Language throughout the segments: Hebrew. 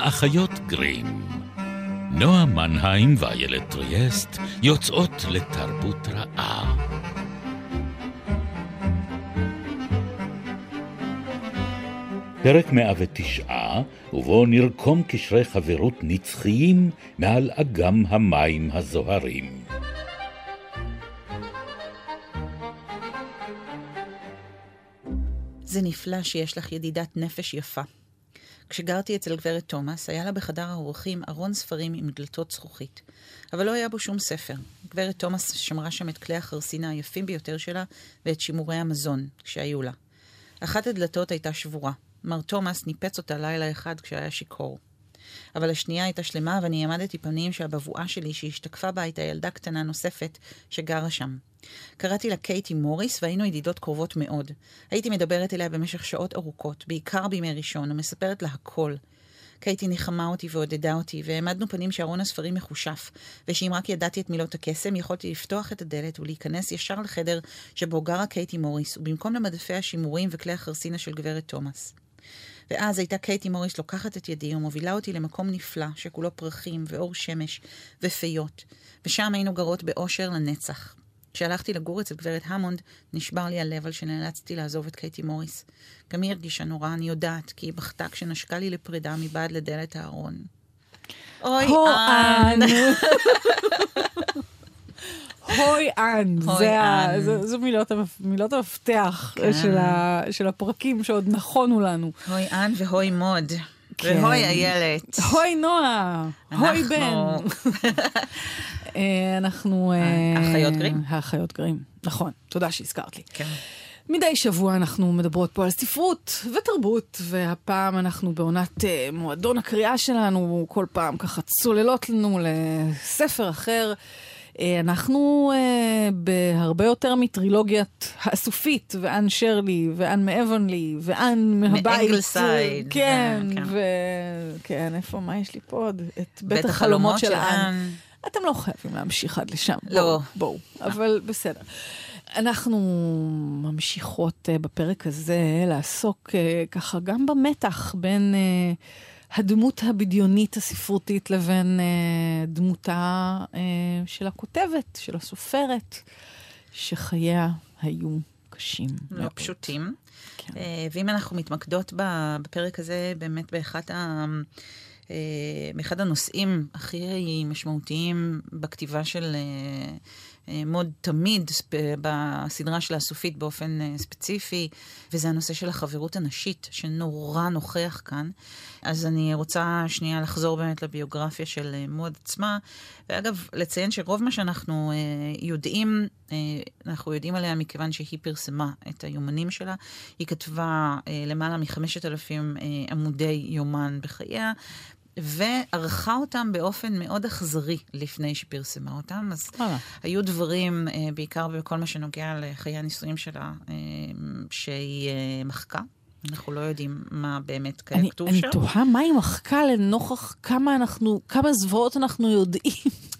האחיות גרים. נועה מנהיים ואיילת טריאסט יוצאות לתרבות רעה. פרק 109, ובו נרקום קשרי חברות נצחיים מעל אגם המים הזוהרים. זה נפלא שיש לך ידידת נפש יפה. כשגרתי אצל גברת תומאס, היה לה בחדר האורחים ארון ספרים עם דלתות זכוכית. אבל לא היה בו שום ספר. גברת תומאס שמרה שם את כלי החרסינה היפים ביותר שלה ואת שימורי המזון שהיו לה. אחת הדלתות הייתה שבורה. מר תומאס ניפץ אותה לילה אחד כשהיה שיכור. אבל השנייה הייתה שלמה, ואני העמדתי פנים שהבבואה שלי, שהשתקפה בה, הייתה ילדה קטנה נוספת שגרה שם. קראתי לה קייטי מוריס, והיינו ידידות קרובות מאוד. הייתי מדברת אליה במשך שעות ארוכות, בעיקר בימי ראשון, ומספרת לה הכל. קייטי ניחמה אותי ועודדה אותי, והעמדנו פנים שארון הספרים מחושף, ושאם רק ידעתי את מילות הקסם, יכולתי לפתוח את הדלת ולהיכנס ישר לחדר שבו גרה קייטי מוריס, ובמקום למדפי השימורים וכלי החרסינה של גברת תומאס. ואז הייתה קייטי מוריס לוקחת את ידי ומובילה אותי למקום נפלא, שכולו פרחים ואור שמש ופיות, ושם היינו גרות באושר לנצח. כשהלכתי לגור אצל גברת המונד, נשבר לי הלב על שנאלצתי לעזוב את קייטי מוריס. גם היא הרגישה נורא, אני יודעת, כי היא בכתה כשנשקה לי לפרידה מבעד לדלת הארון. אוי, אן. הוי אן, זו מילות, המפתח כן. של, הפרקים שעוד נכונו לנו. הוי אן והוי מוד. כן. והוי איילת. הוי נועה. הוי בן. אה, אנחנו... האחיות אה, גרים. האחיות גרים, נכון. תודה שהזכרת לי. כן. מדי שבוע אנחנו מדברות פה על ספרות ותרבות, והפעם אנחנו בעונת uh, מועדון הקריאה שלנו, כל פעם ככה צוללות לנו לספר אחר. Uh, אנחנו uh, בהרבה יותר מטרילוגיית האסופית, ואן שרלי, ואן מאבנלי, ואן מהבית. מאנגלסייד. כן, כן. וכן, איפה, מה יש לי פה עוד? את בית, בית החלומות של האן. אתם לא חייבים להמשיך עד לשם. לא. בואו, בוא. אבל בסדר. אנחנו ממשיכות uh, בפרק הזה לעסוק ככה גם במתח בין הדמות הבדיונית הספרותית לבין uh, דמותה uh, של הכותבת, של הסופרת, שחייה היו קשים. לא מאוד. פשוטים. כן. Uh, ואם אנחנו מתמקדות בפרק הזה באמת באחת ה... מאחד הנושאים הכי משמעותיים בכתיבה של מוד תמיד בסדרה של הסופית באופן אה, ספציפי, וזה הנושא של החברות הנשית, שנורא נוכח כאן. אז אני רוצה שנייה לחזור באמת לביוגרפיה של אה, מוד עצמה, ואגב, לציין שרוב מה שאנחנו אה, יודעים, אנחנו יודעים עליה מכיוון שהיא פרסמה את היומנים שלה. היא כתבה למעלה מחמשת אלפים עמודי יומן בחייה, וערכה אותם באופן מאוד אכזרי לפני שפרסמה אותם. אז אה. היו דברים, אה, בעיקר בכל מה שנוגע לחיי הנישואים שלה, אה, שהיא מחקה. אנחנו לא יודעים מה באמת כתוב שם. אני תוהה מה היא מחקה לנוכח כמה אנחנו, כמה זוועות אנחנו יודעים.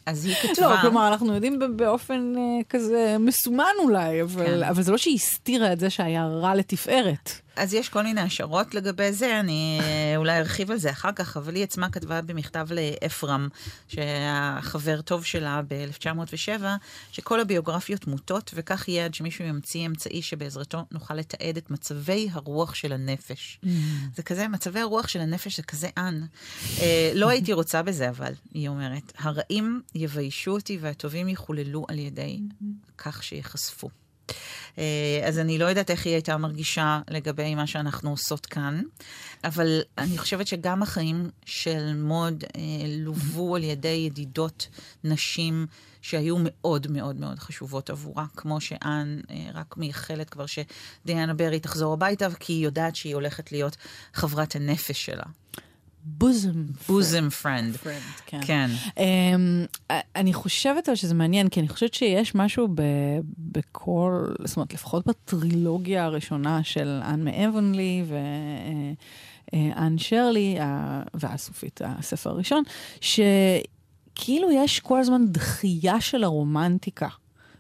אז היא כתבה... לא, כלומר, אנחנו יודעים באופן כזה מסומן אולי, אבל, כן. אבל זה לא שהיא הסתירה את זה שהיה רע לתפארת. אז יש כל מיני השערות לגבי זה, אני אה, אולי ארחיב על זה אחר כך, אבל היא עצמה כתבה במכתב לאפרם, שהיה חבר טוב שלה ב-1907, שכל הביוגרפיות מוטות, וכך יהיה עד שמישהו ימציא אמצעי שבעזרתו נוכל לתעד את מצבי הרוח של הנפש. Mm. זה כזה, מצבי הרוח של הנפש זה כזה אן. אה, לא הייתי רוצה בזה, אבל, היא אומרת, הרעים יביישו אותי והטובים יחוללו על ידי כך שיחשפו. אה, אז אני לא יודעת איך היא הייתה מרגישה לגבי מה שאנחנו עושות כאן, אבל אני חושבת שגם החיים של מוד אה, לוו על ידי ידידות נשים שהיו מאוד מאוד מאוד חשובות עבורה, כמו שאן אה, רק מייחלת כבר שדיאנה ברי תחזור הביתה, כי היא יודעת שהיא הולכת להיות חברת הנפש שלה. בוזם. בוזם פרנד. כן. כן. Um, אני חושבת אבל שזה מעניין, כי אני חושבת שיש משהו ב, בכל, זאת אומרת, לפחות בטרילוגיה הראשונה של אנ מאבנלי ואן שרלי, והסופית, הספר הראשון, שכאילו יש כל הזמן דחייה של הרומנטיקה.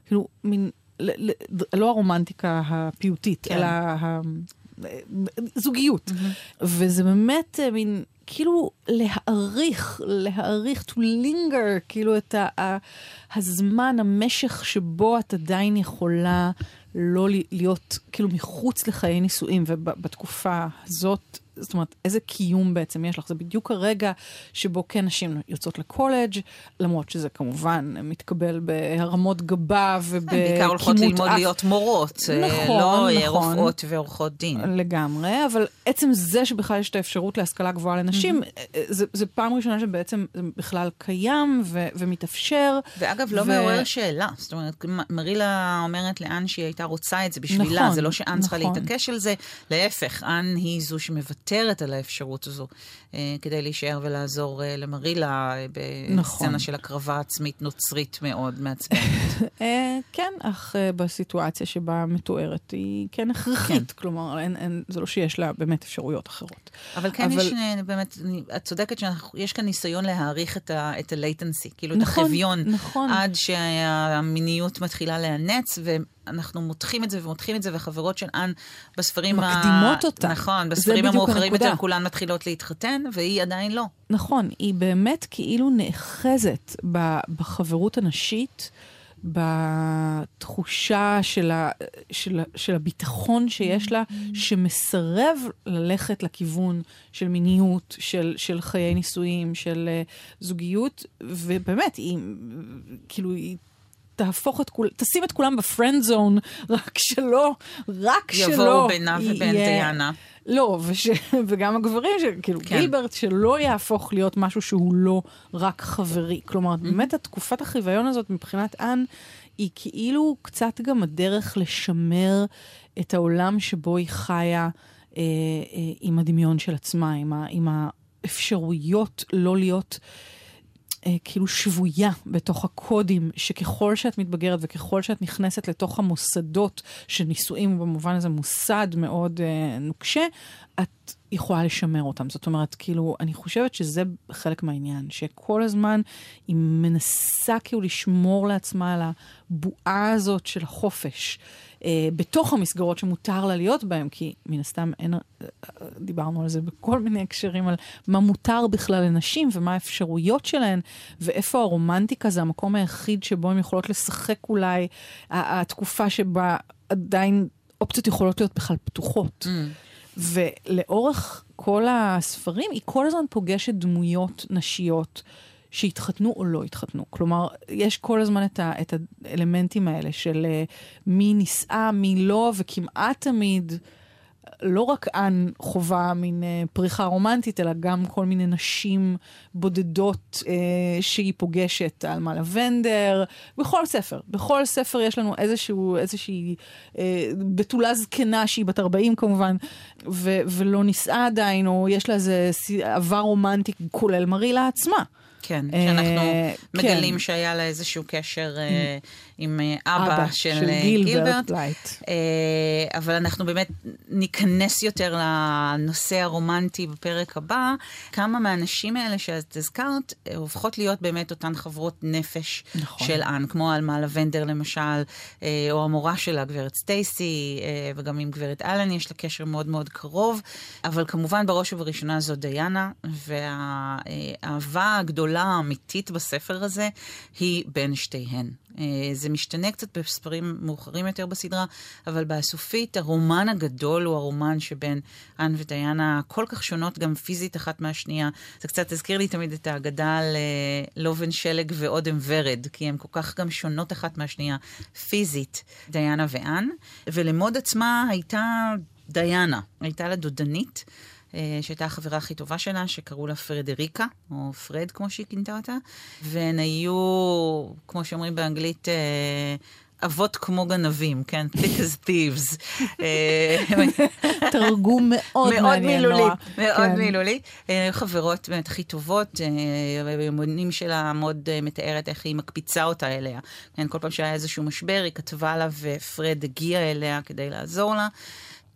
כאילו, מין, לא הרומנטיקה הפיוטית, כן. אלא זוגיות. וזה באמת אה, מין, כאילו להעריך, להעריך, to linger, כאילו את ה, הזמן, המשך שבו את עדיין יכולה לא להיות, כאילו מחוץ לחיי נישואים, ובתקופה הזאת זאת אומרת, איזה קיום בעצם יש לך? זה בדיוק הרגע שבו כן נשים יוצאות לקולג', למרות שזה כמובן מתקבל בהרמות גבה ובכימות אף. בעיקר הולכות ללמוד אף... להיות מורות, אה, נכון, לא נכון. רופאות ועורכות דין. לגמרי, אבל עצם זה שבכלל יש את האפשרות להשכלה גבוהה לנשים, mm-hmm. זה, זה פעם ראשונה שבעצם זה בכלל קיים ו- ומתאפשר. ואגב, לא ו... מעורר שאלה. זאת אומרת, מרילה אומרת לאן שהיא הייתה רוצה את זה בשבילה, נכון, זה לא שאן נכון. צריכה להתעקש על זה, להפך, אן היא זו שמוותרת. מוותרת על האפשרות הזו אה, כדי להישאר ולעזור אה, למרילה אה, בסצנה נכון. של הקרבה עצמית נוצרית מאוד מעצבנת. כן, אך בסיטואציה שבה מתוארת היא כן הכרחית. כן. כלומר, אין, אין, זה לא שיש לה באמת אפשרויות אחרות. אבל כן אבל... יש באמת, את צודקת שיש כאן ניסיון להעריך את ה-latency, כאילו נכון, את החביון, נכון. עד שהמיניות מתחילה להיאנץ, אנחנו מותחים את זה ומותחים את זה, וחברות של אן בספרים... מקדימות ה... אותה. נכון, בספרים המאוחרים יותר כולן מתחילות להתחתן, והיא עדיין לא. נכון, היא באמת כאילו נאחזת בחברות הנשית. בתחושה של, ה, של, של הביטחון שיש לה, שמסרב ללכת לכיוון של מיניות, של, של חיי נישואים, של uh, זוגיות, ובאמת, היא כאילו, היא תהפוך את כולם, תשים את כולם בפרנד זון, רק שלא, רק יבואו שלא. יבואו בינה ובין דיאנה. לא, וש, וגם הגברים, כאילו כן. גילברט, שלא יהפוך להיות משהו שהוא לא רק חברי. כלומר, mm-hmm. באמת התקופת החיוויון הזאת מבחינת אנ, היא כאילו קצת גם הדרך לשמר את העולם שבו היא חיה אה, אה, עם הדמיון של עצמה, עם, ה, עם האפשרויות לא להיות... אה, כאילו שבויה בתוך הקודים, שככל שאת מתבגרת וככל שאת נכנסת לתוך המוסדות של נישואים, במובן הזה מוסד מאוד אה, נוקשה, את יכולה לשמר אותם. זאת אומרת, כאילו, אני חושבת שזה חלק מהעניין, שכל הזמן היא מנסה כאילו לשמור לעצמה על הבועה הזאת של החופש. אה, בתוך המסגרות שמותר לה להיות בהן, כי מן הסתם אין, אה, דיברנו על זה בכל מיני הקשרים, על מה מותר בכלל לנשים ומה האפשרויות שלהן, ואיפה הרומנטיקה זה המקום היחיד שבו הן יכולות לשחק אולי, התקופה שבה עדיין אופציות יכולות להיות בכלל פתוחות. Mm. ולאורך כל הספרים היא כל הזמן פוגשת דמויות נשיות. שהתחתנו או לא התחתנו. כלומר, יש כל הזמן את, ה, את האלמנטים האלה של uh, מי נישאה, מי לא, וכמעט תמיד, לא רק אן חווה מין uh, פריחה רומנטית, אלא גם כל מיני נשים בודדות uh, שהיא פוגשת, עלמה לבנדר, בכל ספר. בכל ספר יש לנו איזשהו, איזושהי uh, בתולה זקנה שהיא בת 40 כמובן, ו- ולא נישאה עדיין, או יש לה איזה עבר רומנטי, כולל מרילה עצמה. כן, שאנחנו אה, מגלים כן. שהיה לה איזשהו קשר אה, עם אה, אבא, אבא של, של גילברט. אבל אנחנו באמת ניכנס יותר לנושא הרומנטי בפרק הבא. כמה מהנשים האלה שאת הזכרת, הופכות להיות באמת אותן חברות נפש נכון. של אן, כמו עלמה לבנדר למשל, או המורה שלה, גברת סטייסי, וגם עם גברת אלן יש לה קשר מאוד מאוד קרוב. אבל כמובן, בראש ובראשונה זו דיאנה, והאהבה. הגדולה האמיתית בספר הזה היא בין שתיהן. אה, זה משתנה קצת בספרים מאוחרים יותר בסדרה, אבל בסופית הרומן הגדול הוא הרומן שבין אן ודיאנה כל כך שונות גם פיזית אחת מהשנייה. זה קצת הזכיר לי תמיד את האגדה על אה, לובן שלג ואודם ורד, כי הן כל כך גם שונות אחת מהשנייה פיזית, דיאנה ואן. ולמוד עצמה הייתה דיאנה, הייתה לה דודנית. אה, שהייתה החברה הכי טובה שלה, שקראו לה פרדריקה, או פרד כמו שהיא כינתה אותה, והן היו, כמו שאומרים באנגלית, אה, אבות כמו גנבים, כן? thick as thieves. אה, תרגום מאוד מעניין. מאוד כן. מילולי. היו חברות באמת הכי טובות, היומנים שלה מאוד מתארת איך היא מקפיצה אותה אליה. כן, כל פעם שהיה איזשהו משבר, היא כתבה לה ופרד הגיע אליה כדי לעזור לה.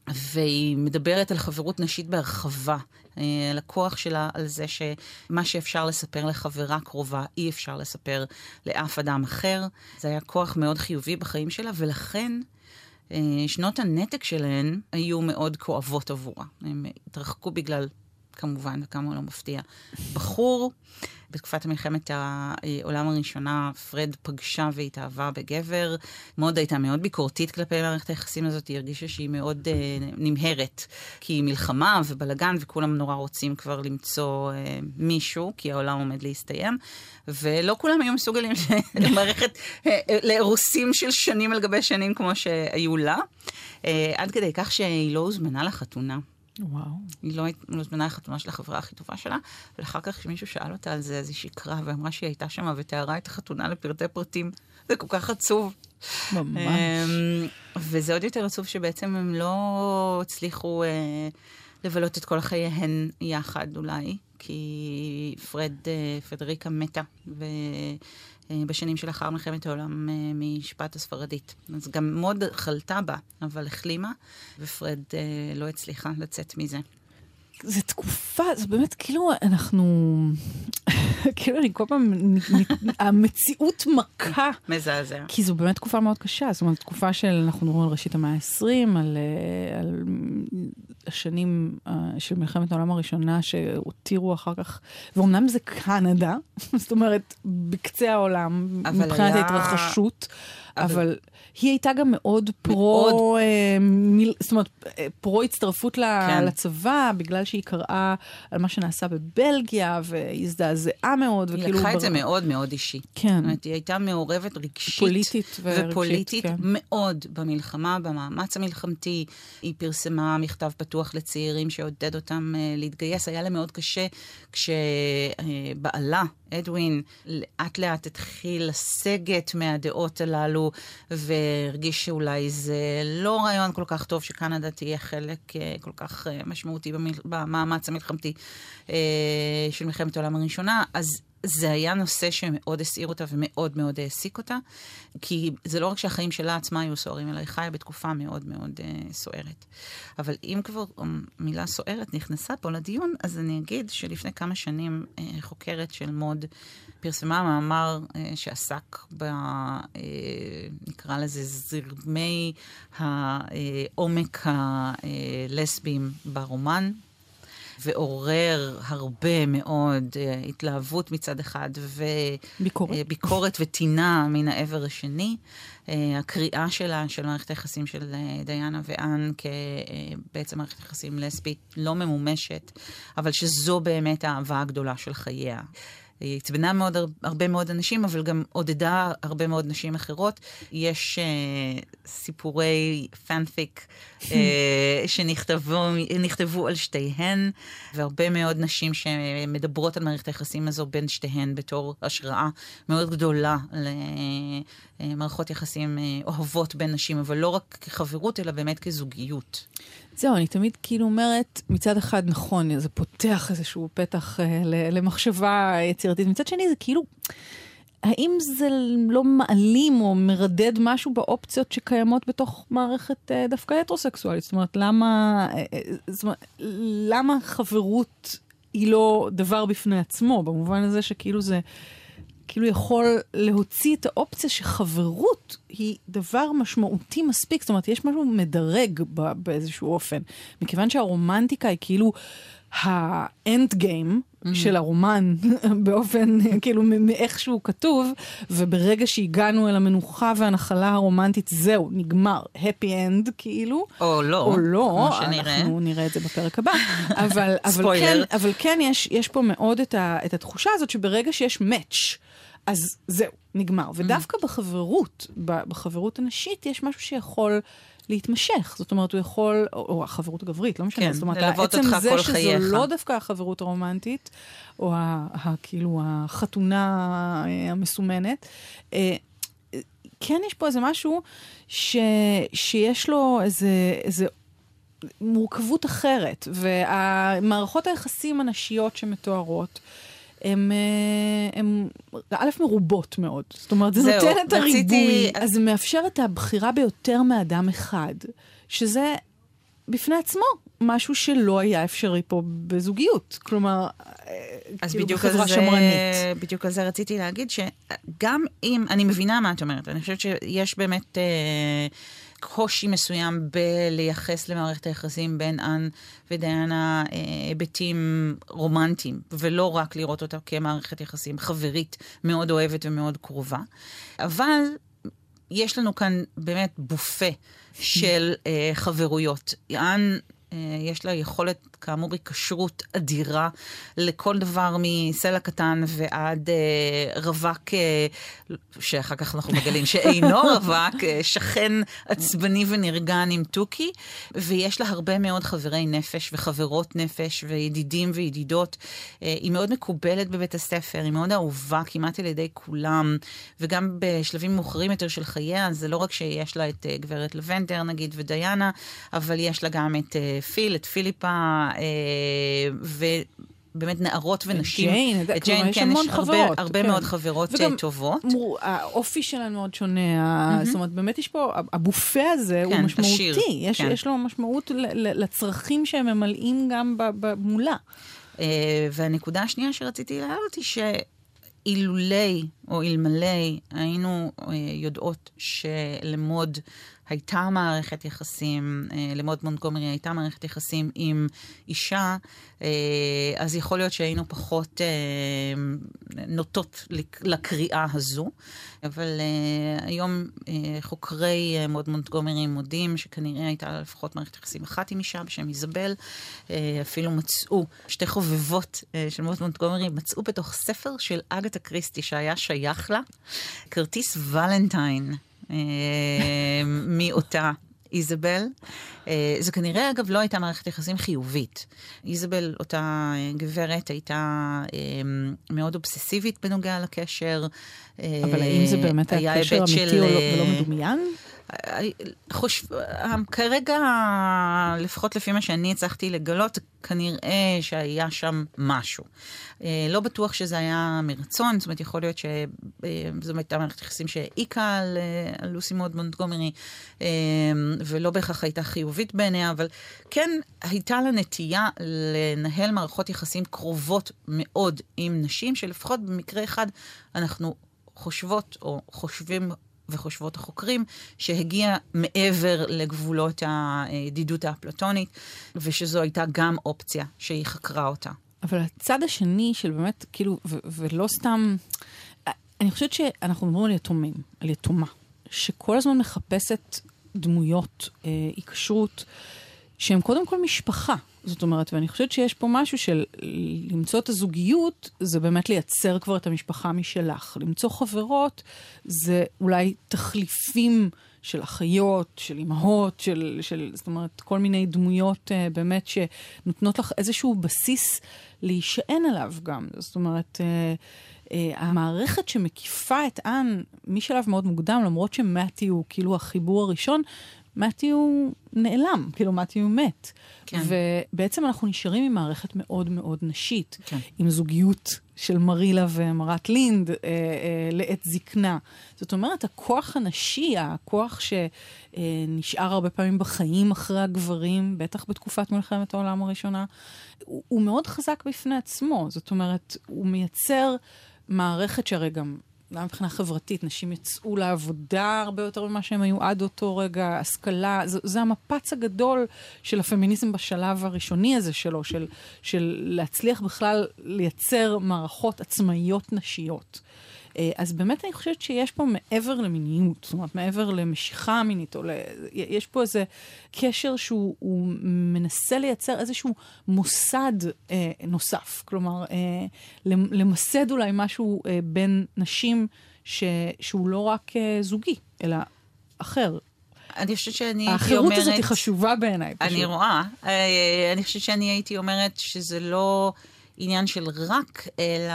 והיא מדברת על חברות נשית בהרחבה, אה, על הכוח שלה, על זה שמה שאפשר לספר לחברה קרובה, אי אפשר לספר לאף אדם אחר. זה היה כוח מאוד חיובי בחיים שלה, ולכן אה, שנות הנתק שלהן היו מאוד כואבות עבורה. הם התרחקו בגלל, כמובן, וכמה לא מפתיע, בחור. בתקופת מלחמת העולם הראשונה, פרד פגשה והתאהבה בגבר. מאוד הייתה מאוד ביקורתית כלפי מערכת היחסים הזאת, היא הרגישה שהיא מאוד אה, נמהרת. כי היא מלחמה ובלאגן, וכולם נורא רוצים כבר למצוא אה, מישהו, כי העולם עומד להסתיים. ולא כולם היו מסוגלים למערכת, אה, לאירוסים של שנים על גבי שנים כמו שהיו לה. אה, עד כדי כך שהיא לא הוזמנה לחתונה. וואו. היא לא הוזמנה לחתונה של החברה הכי טובה שלה, ואחר כך כשמישהו שאל אותה על זה, אז היא שקרה ואמרה שהיא הייתה שם ותיארה את החתונה לפרטי פרטים. זה כל כך עצוב. ממש. אמ, וזה עוד יותר עצוב שבעצם הם לא הצליחו אה, לבלות את כל חייהן יחד אולי, כי פרד, אה, פדריקה מתה, ו... אה, בשנים שלאחר מלחמת העולם אה, משפט הספרדית. אז גם מאוד חלתה בה, אבל החלימה, ופרד אה, לא הצליחה לצאת מזה. זו תקופה, זה באמת כאילו אנחנו, כאילו אני כל פעם, המציאות מכה. מזעזע. כי זו באמת תקופה מאוד קשה, זאת אומרת, תקופה של, אנחנו מדברים על ראשית המאה ה-20, על, על השנים של מלחמת העולם הראשונה שהותירו אחר כך, ואומנם זה קנדה, זאת אומרת, בקצה העולם, מבחינת היה... ההתרחשות. אבל היא הייתה גם מאוד פרו, אה, מיל, זאת אומרת, אה, פרו הצטרפות כן. לצבא, בגלל שהיא קראה על מה שנעשה בבלגיה, והיא הזדעזעה מאוד, היא וכאילו... היא לקחה בר... את זה מאוד מאוד אישי. כן. זאת אומרת, היא הייתה מעורבת רגשית. פוליטית ורגשית. ופוליטית כן. מאוד במלחמה, במאמץ המלחמתי. היא פרסמה מכתב פתוח לצעירים שעודד אותם uh, להתגייס. היה לה מאוד קשה כשבעלה, אדווין, לאט לאט התחיל לסגת מהדעות הללו. והרגיש שאולי זה לא רעיון כל כך טוב שקנדה תהיה חלק אה, כל כך אה, משמעותי במאמץ המלחמתי אה, של מלחמת העולם הראשונה. אז זה היה נושא שמאוד הסעיר אותה ומאוד מאוד העסיק אותה, כי זה לא רק שהחיים שלה עצמה היו סוערים, אלא היא חיה בתקופה מאוד מאוד uh, סוערת. אבל אם כבר מילה סוערת נכנסה פה לדיון, אז אני אגיד שלפני כמה שנים uh, חוקרת של מוד פרסמה מאמר uh, שעסק ב... uh, נקרא לזה זרמי העומק הלסביים ברומן. ועורר הרבה מאוד uh, התלהבות מצד אחד, וביקורת uh, וטינה מן העבר השני. Uh, הקריאה שלה, של מערכת היחסים של uh, דיאנה ואן כבעצם uh, מערכת יחסים לסבית לא ממומשת, אבל שזו באמת האהבה הגדולה של חייה. היא עצבנה מאוד, הרבה מאוד אנשים, אבל גם עודדה הרבה מאוד נשים אחרות. יש uh, סיפורי פאנפיק uh, שנכתבו על שתיהן, והרבה מאוד נשים שמדברות על מערכת היחסים הזו בין שתיהן בתור השראה מאוד גדולה למערכות יחסים uh, אוהבות בין נשים, אבל לא רק כחברות, אלא באמת כזוגיות. זהו, אני תמיד כאילו אומרת, מצד אחד נכון, זה פותח איזשהו פתח אה, למחשבה יצירתית, מצד שני זה כאילו, האם זה לא מעלים או מרדד משהו באופציות שקיימות בתוך מערכת אה, דווקא הטרוסקסואלית? זאת אומרת, למה, אה, אה, זאת אומרת, למה חברות היא לא דבר בפני עצמו, במובן הזה שכאילו זה... כאילו יכול להוציא את האופציה שחברות היא דבר משמעותי מספיק, זאת אומרת, יש משהו מדרג באיזשהו אופן. מכיוון שהרומנטיקה היא כאילו האנד גיים mm-hmm. של הרומן באופן, כאילו, מאיך שהוא כתוב, וברגע שהגענו אל המנוחה והנחלה הרומנטית, זהו, נגמר, happy end, כאילו. או לא. או לא, אנחנו נראה את זה בפרק הבא. אבל, אבל כן, אבל כן יש, יש פה מאוד את, ה, את התחושה הזאת שברגע שיש match, אז זהו, נגמר. Mm-hmm. ודווקא בחברות, בחברות הנשית, יש משהו שיכול... להתמשך. זאת אומרת, הוא יכול, או, או החברות הגברית, לא משנה. כן, זאת אומרת, ללוות אותך כל חייך. עצם זה שזו לא דווקא החברות הרומנטית, או ה, ה, כאילו החתונה המסומנת, אה, כן יש פה איזה משהו ש, שיש לו איזה, איזה מורכבות אחרת, והמערכות היחסים הנשיות שמתוארות, הן, א', מרובות מאוד. זאת אומרת, זה זהו, נותן את הריבוי, אז זה מאפשר את הבחירה ביותר מאדם אחד, שזה בפני עצמו משהו שלא היה אפשרי פה בזוגיות. כלומר, אז כאילו בחברה זה, שמרנית. בדיוק על זה רציתי להגיד, שגם אם, אני מבינה מה את אומרת, אני חושבת שיש באמת... אה, קושי מסוים בלייחס למערכת היחסים בין אן ודיאנה אה, היבטים רומנטיים, ולא רק לראות אותה כמערכת יחסים חברית מאוד אוהבת ומאוד קרובה. אבל יש לנו כאן באמת בופה של אה, חברויות. אה, יש לה יכולת, כאמור, היקשרות אדירה לכל דבר מסלע קטן ועד אה, רווק, אה, שאחר כך אנחנו מגלים שאינו רווק, אה, שכן עצבני ונרגן עם תוכי, ויש לה הרבה מאוד חברי נפש וחברות נפש וידידים וידידות. אה, היא מאוד מקובלת בבית הספר, היא מאוד אהובה כמעט על ידי כולם, וגם בשלבים מאוחרים יותר של חייה, זה לא רק שיש לה את אה, גברת לבנדר נגיד ודיאנה, אבל יש לה גם את... פיל, את פיליפה, אה, ובאמת נערות ונשים. ג'יין, את ג'יין, כן, יש הרבה, חברות, הרבה כן. מאוד חברות וגם אה, טובות. מור- האופי שלהן מאוד שונה, ה- זאת אומרת, באמת יש פה, הבופה הזה הוא כן, משמעותי, עשיר, יש כן. יש לו משמעות לצרכים שהם ממלאים גם מולה. אה, והנקודה השנייה שרציתי להעלות היא שאילולי או אלמלא היינו יודעות שלמוד הייתה מערכת יחסים, אה, למוד מונטגומרי הייתה מערכת יחסים עם אישה, אה, אז יכול להיות שהיינו פחות אה, נוטות לק- לקריאה הזו. אבל היום חוקרי מוד מונטגומרי מודים שכנראה הייתה לפחות מערכת יחסים אחת עם אישה בשם איזבל. אפילו מצאו, שתי חובבות של מוד מונטגומרי מצאו בתוך ספר של אגתה קריסטי שהיה שייך לה, כרטיס ולנטיין מאותה. איזבל. אה, זו כנראה, אגב, לא הייתה מערכת יחסים חיובית. איזבל, אותה אה, גברת, הייתה אה, מאוד אובססיבית בנוגע לקשר. אה, אבל האם זה באמת היה קשר אמיתי של, או לא- אה, ולא מדומיין? חושב, כרגע, לפחות לפי מה שאני הצלחתי לגלות, כנראה שהיה שם משהו. אה, לא בטוח שזה היה מרצון, זאת אומרת, יכול להיות שזו הייתה מערכת יחסים שהעיקה על, אה, לוסי מוד מונטגומרי, אה, ולא בהכרח הייתה חיובית בעיניה, אבל כן הייתה לה נטייה לנהל מערכות יחסים קרובות מאוד עם נשים, שלפחות במקרה אחד אנחנו חושבות או חושבים וחושבות החוקרים, שהגיע מעבר לגבולות הידידות האפלטונית, ושזו הייתה גם אופציה שהיא חקרה אותה. אבל הצד השני של באמת, כאילו, ולא סתם... אני חושבת שאנחנו מדברים על יתומים, על יתומה, שכל הזמן מחפשת דמויות, אה, היקשרות, שהם קודם כל משפחה. זאת אומרת, ואני חושבת שיש פה משהו של למצוא את הזוגיות, זה באמת לייצר כבר את המשפחה משלך. למצוא חברות, זה אולי תחליפים של אחיות, של אימהות, של, של, זאת אומרת, כל מיני דמויות uh, באמת שנותנות לך איזשהו בסיס להישען עליו גם. זאת אומרת, uh, uh, המערכת שמקיפה את אן משלב מאוד מוקדם, למרות שמתי הוא כאילו החיבור הראשון, מתי הוא נעלם, כאילו מתי הוא מת. כן. ובעצם אנחנו נשארים עם מערכת מאוד מאוד נשית, כן. עם זוגיות של מרילה ומרת לינד אה, אה, לעת זקנה. זאת אומרת, הכוח הנשי, הכוח שנשאר הרבה פעמים בחיים אחרי הגברים, בטח בתקופת מלחמת העולם הראשונה, הוא, הוא מאוד חזק בפני עצמו. זאת אומרת, הוא מייצר מערכת שהרי גם... גם מבחינה חברתית, נשים יצאו לעבודה הרבה יותר ממה שהם היו עד אותו רגע, השכלה, זה, זה המפץ הגדול של הפמיניזם בשלב הראשוני הזה שלו, של, של להצליח בכלל לייצר מערכות עצמאיות נשיות. אה, אז באמת אני חושבת שיש פה מעבר למיניות, זאת אומרת, מעבר למשיכה מינית, או ל... יש פה איזה קשר שהוא הוא מנסה לייצר איזשהו מוסד אה, נוסף. כלומר, אה, למסד אולי משהו אה, בין נשים ש... שהוא לא רק אה, זוגי, אלא אחר. אני חושבת שאני הייתי אומרת... החירות הזאת היא חשובה בעיניי. פשוט. אני רואה. אה, אני חושבת שאני הייתי אומרת שזה לא עניין של רק, אלא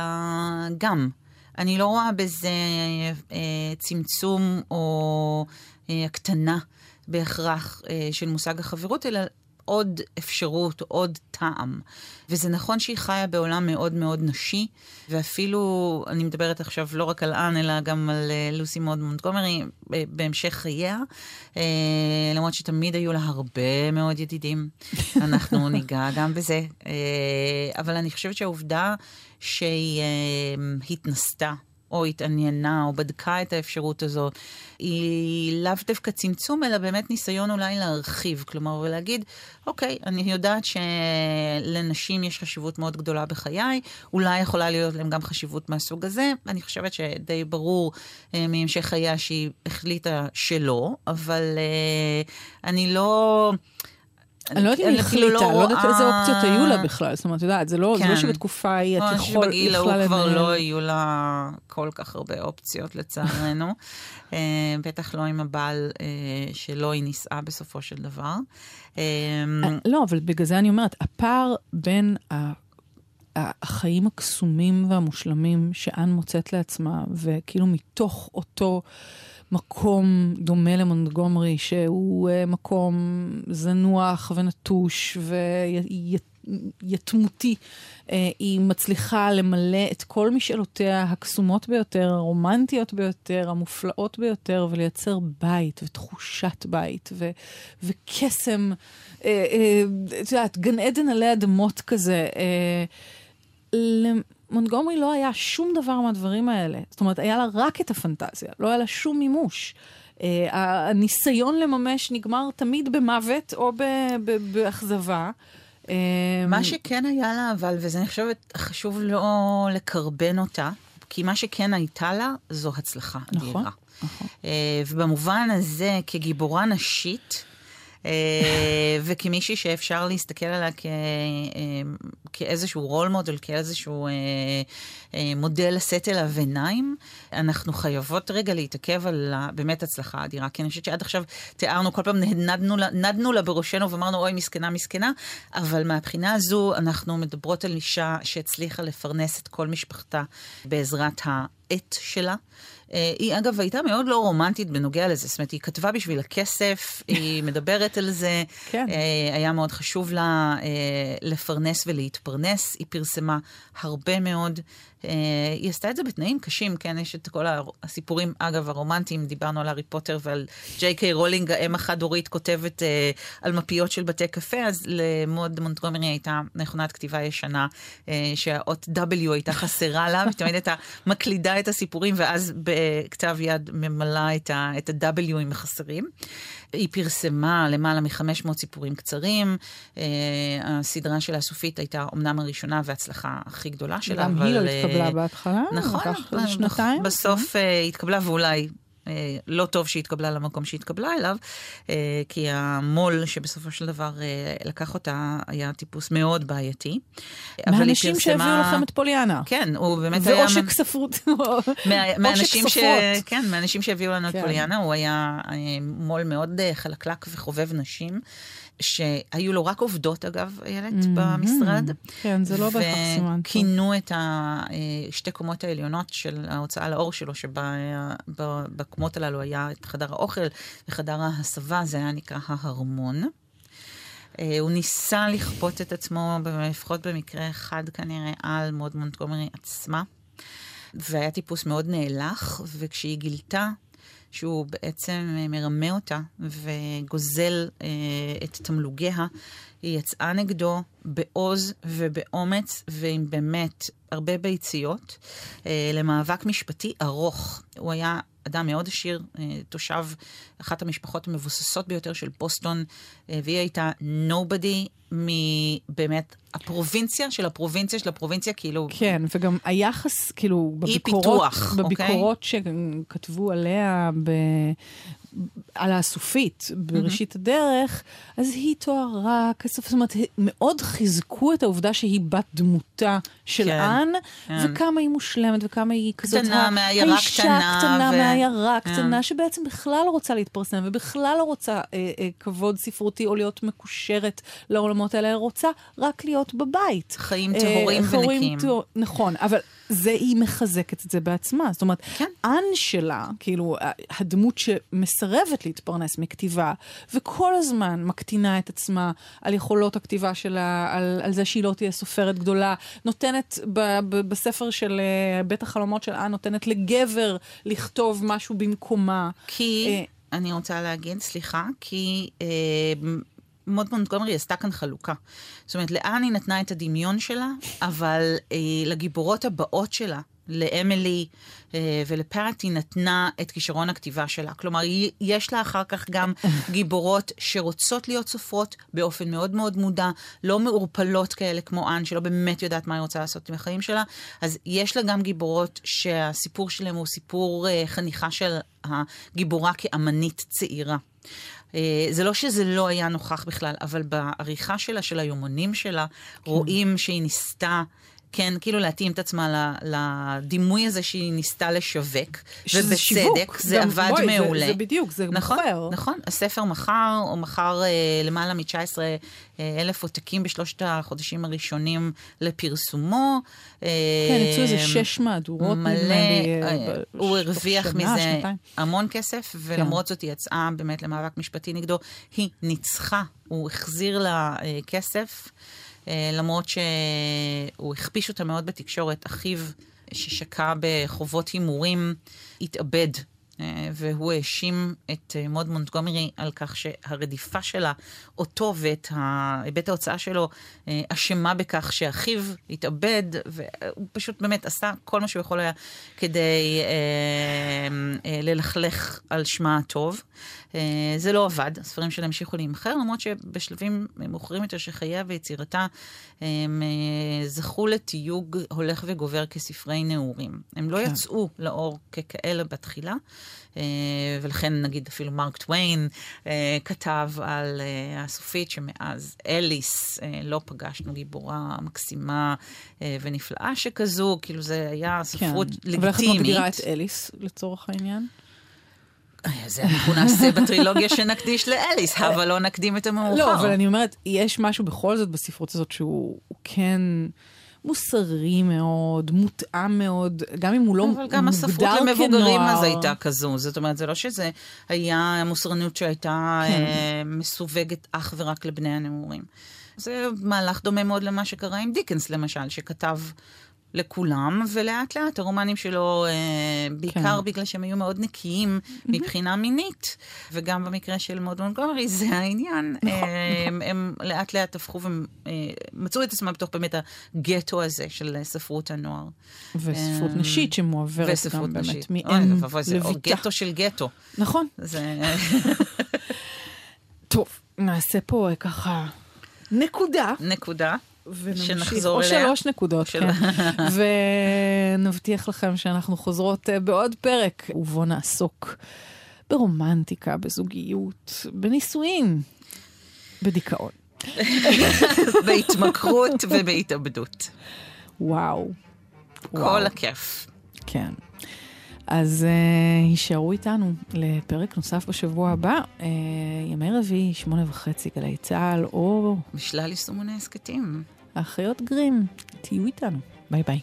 גם. אני לא רואה בזה אה, צמצום או אה, הקטנה בהכרח אה, של מושג החברות, אלא עוד אפשרות, עוד טעם. וזה נכון שהיא חיה בעולם מאוד מאוד נשי, ואפילו, אני מדברת עכשיו לא רק על אן, אלא גם על אה, לוסי מוד מונטגומרי בהמשך חייה, אה, למרות שתמיד היו לה הרבה מאוד ידידים. אנחנו ניגע גם בזה. אה, אבל אני חושבת שהעובדה שהיא התנסתה או התעניינה, או בדקה את האפשרות הזאת, היא לאו דווקא צמצום, אלא באמת ניסיון אולי להרחיב. כלומר, ולהגיד, אוקיי, אני יודעת שלנשים יש חשיבות מאוד גדולה בחיי, אולי יכולה להיות להם גם חשיבות מהסוג הזה. אני חושבת שדי ברור אה, מהמשך חייה שהיא החליטה שלא, אבל אה, אני לא... אני לא יודעת אם היא החליטה, לא יודעת איזה אופציות היו לה בכלל. זאת אומרת, את יודעת, זה לא כן. שבתקופה ההיא את יכול, שבגיל ההוא כבר. לא היו לה כל כך הרבה אופציות, לצערנו. אה, בטח לא עם הבעל אה, שלו היא נישאה בסופו של דבר. אה, לא, אבל בגלל זה אני אומרת, הפער בין החיים הקסומים והמושלמים שאן מוצאת לעצמה, וכאילו מתוך אותו מקום דומה למונטגומרי, שהוא אה, מקום זנוח ונטוש ויתמותי, אה, היא מצליחה למלא את כל משאלותיה הקסומות ביותר, הרומנטיות ביותר, המופלאות ביותר, ולייצר בית ותחושת בית ו- וקסם, אה, אה, את יודעת, גן עדן עלי אדמות כזה. אה, למונטגומרי לא היה שום דבר מהדברים האלה. זאת אומרת, היה לה רק את הפנטזיה, לא היה לה שום מימוש. אה, הניסיון לממש נגמר תמיד במוות או באכזבה. אה, מה שכן היה לה, אבל, וזה אני חושבת חשוב לא לקרבן אותה, כי מה שכן הייתה לה, זו הצלחה נכון, אדירה. נכון. אה, ובמובן הזה, כגיבורה נשית, וכמישהי שאפשר להסתכל עליה כ, אה, כאיזשהו רול מודל, כאיזשהו אה, אה, מודל לשאת אליו עיניים, אנחנו חייבות רגע להתעכב על באמת הצלחה אדירה. כי אני חושבת שעד עכשיו תיארנו, כל פעם נדנו לה, נדנו לה בראשנו ואמרנו, אוי, מסכנה, מסכנה, אבל מהבחינה הזו אנחנו מדברות על אישה שהצליחה לפרנס את כל משפחתה בעזרת העט שלה. אה, היא אגב הייתה מאוד לא רומנטית בנוגע לזה, זאת אומרת, היא כתבה בשביל הכסף, היא מדברת על זה, כן. אה, היה מאוד חשוב לה אה, לפרנס ולהתפרנס, היא פרסמה הרבה מאוד. היא עשתה את זה בתנאים קשים, כן, יש את כל הסיפורים, אגב, הרומנטיים, דיברנו על הארי פוטר ועל ג'יי קיי רולינג, האם החד-הורית כותבת אה, על מפיות של בתי קפה, אז למוד מונטגומרי הייתה מכונת כתיבה ישנה, אה, שהאות W הייתה חסרה לה, ותמיד הייתה מקלידה את הסיפורים, ואז בכתב יד ממלאה את ה-W-ים החסרים. היא פרסמה למעלה מ-500 סיפורים קצרים. אה, הסדרה שלה הסופית הייתה אמנם הראשונה וההצלחה הכי גדולה שלה, גם אבל... היא לא אה, התקבלה בהתחלה, נכון, לקח נכון. שנתיים. בסוף אה, היא התקבלה, ואולי אה, לא טוב שהיא התקבלה למקום שהיא התקבלה אליו, אה, כי המו"ל שבסופו של דבר אה, לקח אותה היה טיפוס מאוד בעייתי. מהאנשים פרסמה- שהביאו לכם את פוליאנה. כן, הוא באמת היה... ועושק ספרות. מה- מהאנשים ש... סופרות. כן, מהאנשים שהביאו לנו את כן. פוליאנה, הוא היה אה, מו"ל מאוד אה, חלקלק וחובב נשים, שהיו לו רק עובדות, אגב, איילת, במשרד. כן, זה לא בהכרח סימן. וכינו את השתי קומות העליונות של ההוצאה לאור שלו, שבקומות הללו היה את חדר האוכל וחדר ההסבה, זה היה נקרא ההרמון. אה, הוא ניסה לכפות את עצמו, לפחות במקרה אחד כנראה, על מוד מונטגומרי עצמה, והיה טיפוס מאוד נאלח, וכשהיא גילתה שהוא בעצם אה, מרמה אותה וגוזל אה, את תמלוגיה, היא יצאה נגדו בעוז ובאומץ ועם באמת הרבה ביציות אה, למאבק משפטי ארוך. הוא היה אדם מאוד עשיר, אה, תושב אחת המשפחות המבוססות ביותר של בוסטון, אה, והיא הייתה נובדי מבאמת הפרובינציה של הפרובינציה של הפרובינציה, כאילו... כן, וגם היחס, כאילו, אי בביקורות, פיתוח, אוקיי? בביקורות שכתבו עליה ב... על הסופית בראשית הדרך, אז היא תוארה כסוף, זאת אומרת, מאוד חיזקו את העובדה שהיא בת דמותה של כן, אן, כן. וכמה היא מושלמת, וכמה היא כזאת... קטנה, מעיירה האישה קטנה, קטנה ו- מעיירה כן. קטנה, שבעצם בכלל לא רוצה להתפרסם, ובכלל לא רוצה אה, אה, כבוד ספרותי או להיות מקושרת לעולמות האלה, רוצה רק להיות בבית. חיים אה, טהורים חיים ונקיים. נכון, אבל זה היא מחזקת את זה בעצמה. זאת אומרת, כן. אן שלה, כאילו, הדמות שמסרבת להתפרנס מכתיבה, וכל הזמן מקטינה את עצמה על יכולות הכתיבה שלה, על, על זה שהיא לא תהיה סופרת גדולה, נותנת ב, ב, בספר של אה, בית החלומות של אן, נותנת לגבר לכתוב משהו במקומה. כי, אה, אני רוצה להגיד, סליחה, כי אה, מוד מונטגומרי עשתה כאן חלוקה. זאת אומרת, לאן היא נתנה את הדמיון שלה, אבל אה, לגיבורות הבאות שלה, לאמילי אה, ולפארטי נתנה את כישרון הכתיבה שלה. כלומר, יש לה אחר כך גם גיבורות שרוצות להיות סופרות באופן מאוד מאוד מודע, לא מעורפלות כאלה כמו אן, שלא באמת יודעת מה היא רוצה לעשות עם החיים שלה. אז יש לה גם גיבורות שהסיפור שלהם הוא סיפור אה, חניכה של הגיבורה כאמנית צעירה. אה, זה לא שזה לא היה נוכח בכלל, אבל בעריכה שלה, של היומנים שלה, כן. רואים שהיא ניסתה כן, כאילו להתאים את עצמה לדימוי הזה שהיא ניסתה לשווק. שזה שיווק. זה גם, עבד בואי, מעולה. זה, זה בדיוק, זה נכון, מוכר. נכון, הספר מכר, הוא מכר אה, למעלה מ-19 אה, אלף עותקים בשלושת החודשים הראשונים לפרסומו. כן, יצאו איזה שש מהדורות, מלא, לי. אה, הוא הרוויח שנה, מזה שנתיים. המון כסף, ולמרות כן. זאת היא יצאה באמת למאבק משפטי נגדו. היא ניצחה, הוא החזיר לה אה, כסף. אה, למרות שהוא הכפיש אותה מאוד בתקשורת. אחיו, ששקע בחובות הימורים, התאבד והוא האשים את אה, מוד מונטגומרי על כך שהרדיפה שלה, אותו ואת בית ההוצאה שלו, אשמה בכך שאחיו התאבד, והוא פשוט באמת עשה כל מה שהוא יכול היה כדי ללכלך על שמה הטוב. אה, זה לא עבד, הספרים שלה המשיכו להימכר, למרות שבשלבים מאוחרים יותר של חייה ויצירתה, הם אה, זכו לתיוג הולך וגובר כספרי נעורים. הם לא כן. יצאו לאור ככאלה בתחילה, אה, ולכן נגיד אפילו מרק טוויין כתב על הסופית שמאז אליס לא פגשנו גיבורה מקסימה ונפלאה שכזו, כאילו זה היה ספרות כן. לגיטימית. אבל איך את מגדירה את אליס לצורך העניין? זה אנחנו נעשה בטרילוגיה שנקדיש לאליס, אבל לא נקדים את המאוחר. לא, אבל אני אומרת, יש משהו בכל זאת בספרות הזאת שהוא כן... מוסרי מאוד, מותאם מאוד, גם אם הוא לא מוגדר כנוער. אבל גם הספרות למבוגרים אז הייתה כזו. זאת אומרת, זה לא שזה היה מוסרנות שהייתה כן. אה, מסווגת אך ורק לבני הנעורים. זה מהלך דומה מאוד למה שקרה עם דיקנס, למשל, שכתב לכולם, ולאט לאט הרומנים שלו, אה, בעיקר כן. בגלל שהם היו מאוד נקיים מבחינה מינית, וגם במקרה של מוד מונגומרי זה העניין, נכון, אה, נכון. הם לאט לאט הפכו ומצאו אה, את עצמם בתוך באמת הגטו הזה של ספרות הנוער. וספרות נשית שמועברת גם באמת מאם לביתה. גטו של גטו. נכון. זה... טוב, נעשה פה ככה נקודה. נקודה. ונמשיך, או אליה. שלוש נקודות, של... כן. ונבטיח לכם שאנחנו חוזרות אה, בעוד פרק, ובו נעסוק ברומנטיקה, בזוגיות, בנישואים, בדיכאון. בהתמכרות ובהתאבדות. וואו. כל וואו. הכיף. כן. אז uh, הישארו איתנו לפרק נוסף בשבוע הבא, uh, ימי רביעי, שמונה וחצי, גלי צה"ל, או... בשלל יישומוני הסכתים. האחיות גרים, תהיו איתנו. ביי ביי.